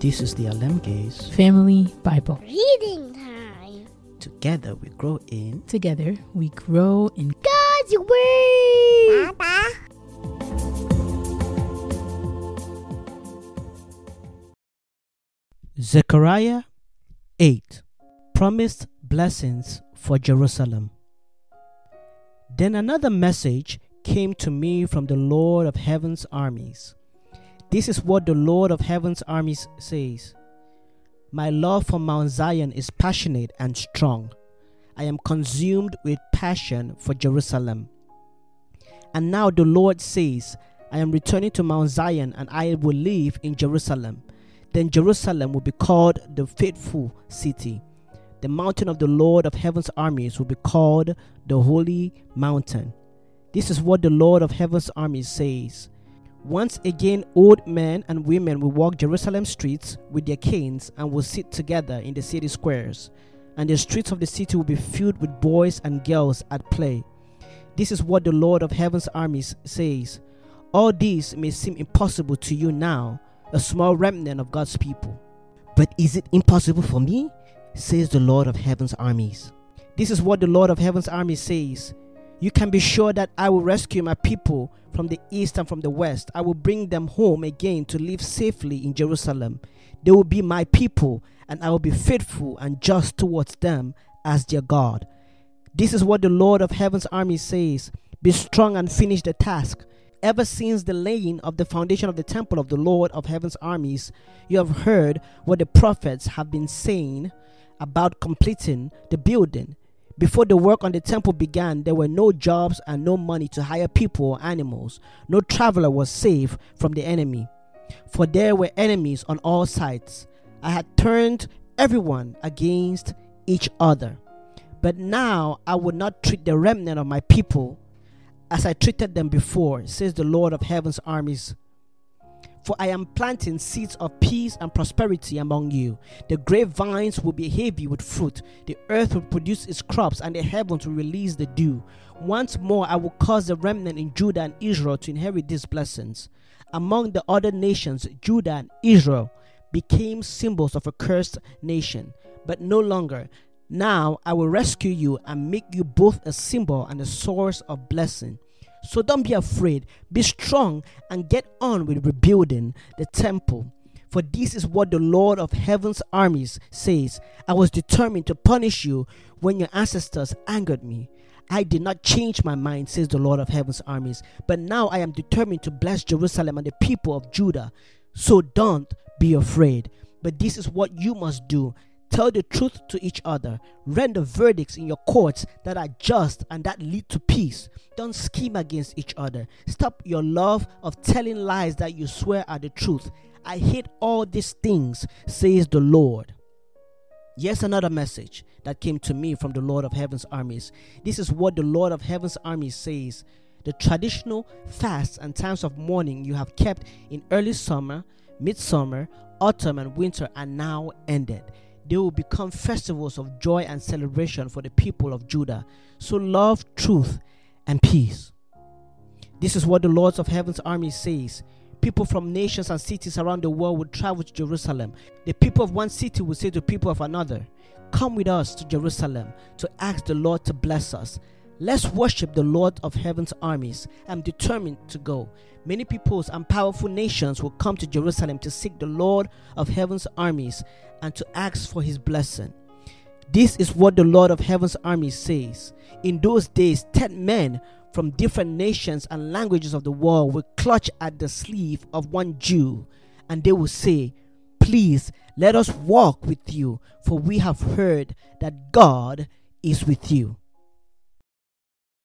This is the Alemges. Family Bible. Reading time. Together we grow in Together we grow in God's Word. Papa. Zechariah 8 Promised Blessings for Jerusalem. Then another message came to me from the Lord of Heaven's armies. This is what the Lord of Heaven's armies says My love for Mount Zion is passionate and strong. I am consumed with passion for Jerusalem. And now the Lord says, I am returning to Mount Zion and I will live in Jerusalem. Then Jerusalem will be called the faithful city. The mountain of the Lord of heaven's armies will be called the holy mountain. This is what the Lord of heaven's armies says. Once again, old men and women will walk Jerusalem streets with their canes and will sit together in the city squares, and the streets of the city will be filled with boys and girls at play. This is what the Lord of heaven's armies says. All these may seem impossible to you now, a small remnant of God's people. But is it impossible for me? says the Lord of heaven's armies. This is what the Lord of heaven's armies says. You can be sure that I will rescue my people from the east and from the west. I will bring them home again to live safely in Jerusalem. They will be my people, and I will be faithful and just towards them as their God. This is what the Lord of heaven's army says Be strong and finish the task. Ever since the laying of the foundation of the temple of the Lord of heaven's armies, you have heard what the prophets have been saying about completing the building. Before the work on the temple began, there were no jobs and no money to hire people or animals. No traveler was safe from the enemy, for there were enemies on all sides. I had turned everyone against each other. But now I will not treat the remnant of my people as I treated them before, says the Lord of heaven's armies. For I am planting seeds of peace and prosperity among you. The grapevines will be heavy with fruit, the earth will produce its crops, and the heavens will release the dew. Once more, I will cause the remnant in Judah and Israel to inherit these blessings. Among the other nations, Judah and Israel became symbols of a cursed nation, but no longer. Now I will rescue you and make you both a symbol and a source of blessing. So don't be afraid, be strong, and get on with rebuilding the temple. For this is what the Lord of heaven's armies says I was determined to punish you when your ancestors angered me. I did not change my mind, says the Lord of heaven's armies, but now I am determined to bless Jerusalem and the people of Judah. So don't be afraid. But this is what you must do Tell the truth to each other. Render verdicts in your courts that are just and that lead to peace. Don't scheme against each other. Stop your love of telling lies that you swear are the truth. I hate all these things, says the Lord. Yes, another message that came to me from the Lord of Heaven's armies. This is what the Lord of Heaven's armies says. The traditional fasts and times of mourning you have kept in early summer, midsummer, autumn, and winter are now ended they will become festivals of joy and celebration for the people of Judah. So love, truth, and peace. This is what the Lords of Heaven's army says. People from nations and cities around the world will travel to Jerusalem. The people of one city will say to people of another, Come with us to Jerusalem to ask the Lord to bless us. Let's worship the Lord of Heaven's armies. I'm determined to go. Many peoples and powerful nations will come to Jerusalem to seek the Lord of Heaven's armies and to ask for his blessing. This is what the Lord of Heaven's armies says. In those days, ten men from different nations and languages of the world will clutch at the sleeve of one Jew, and they will say, Please let us walk with you, for we have heard that God is with you.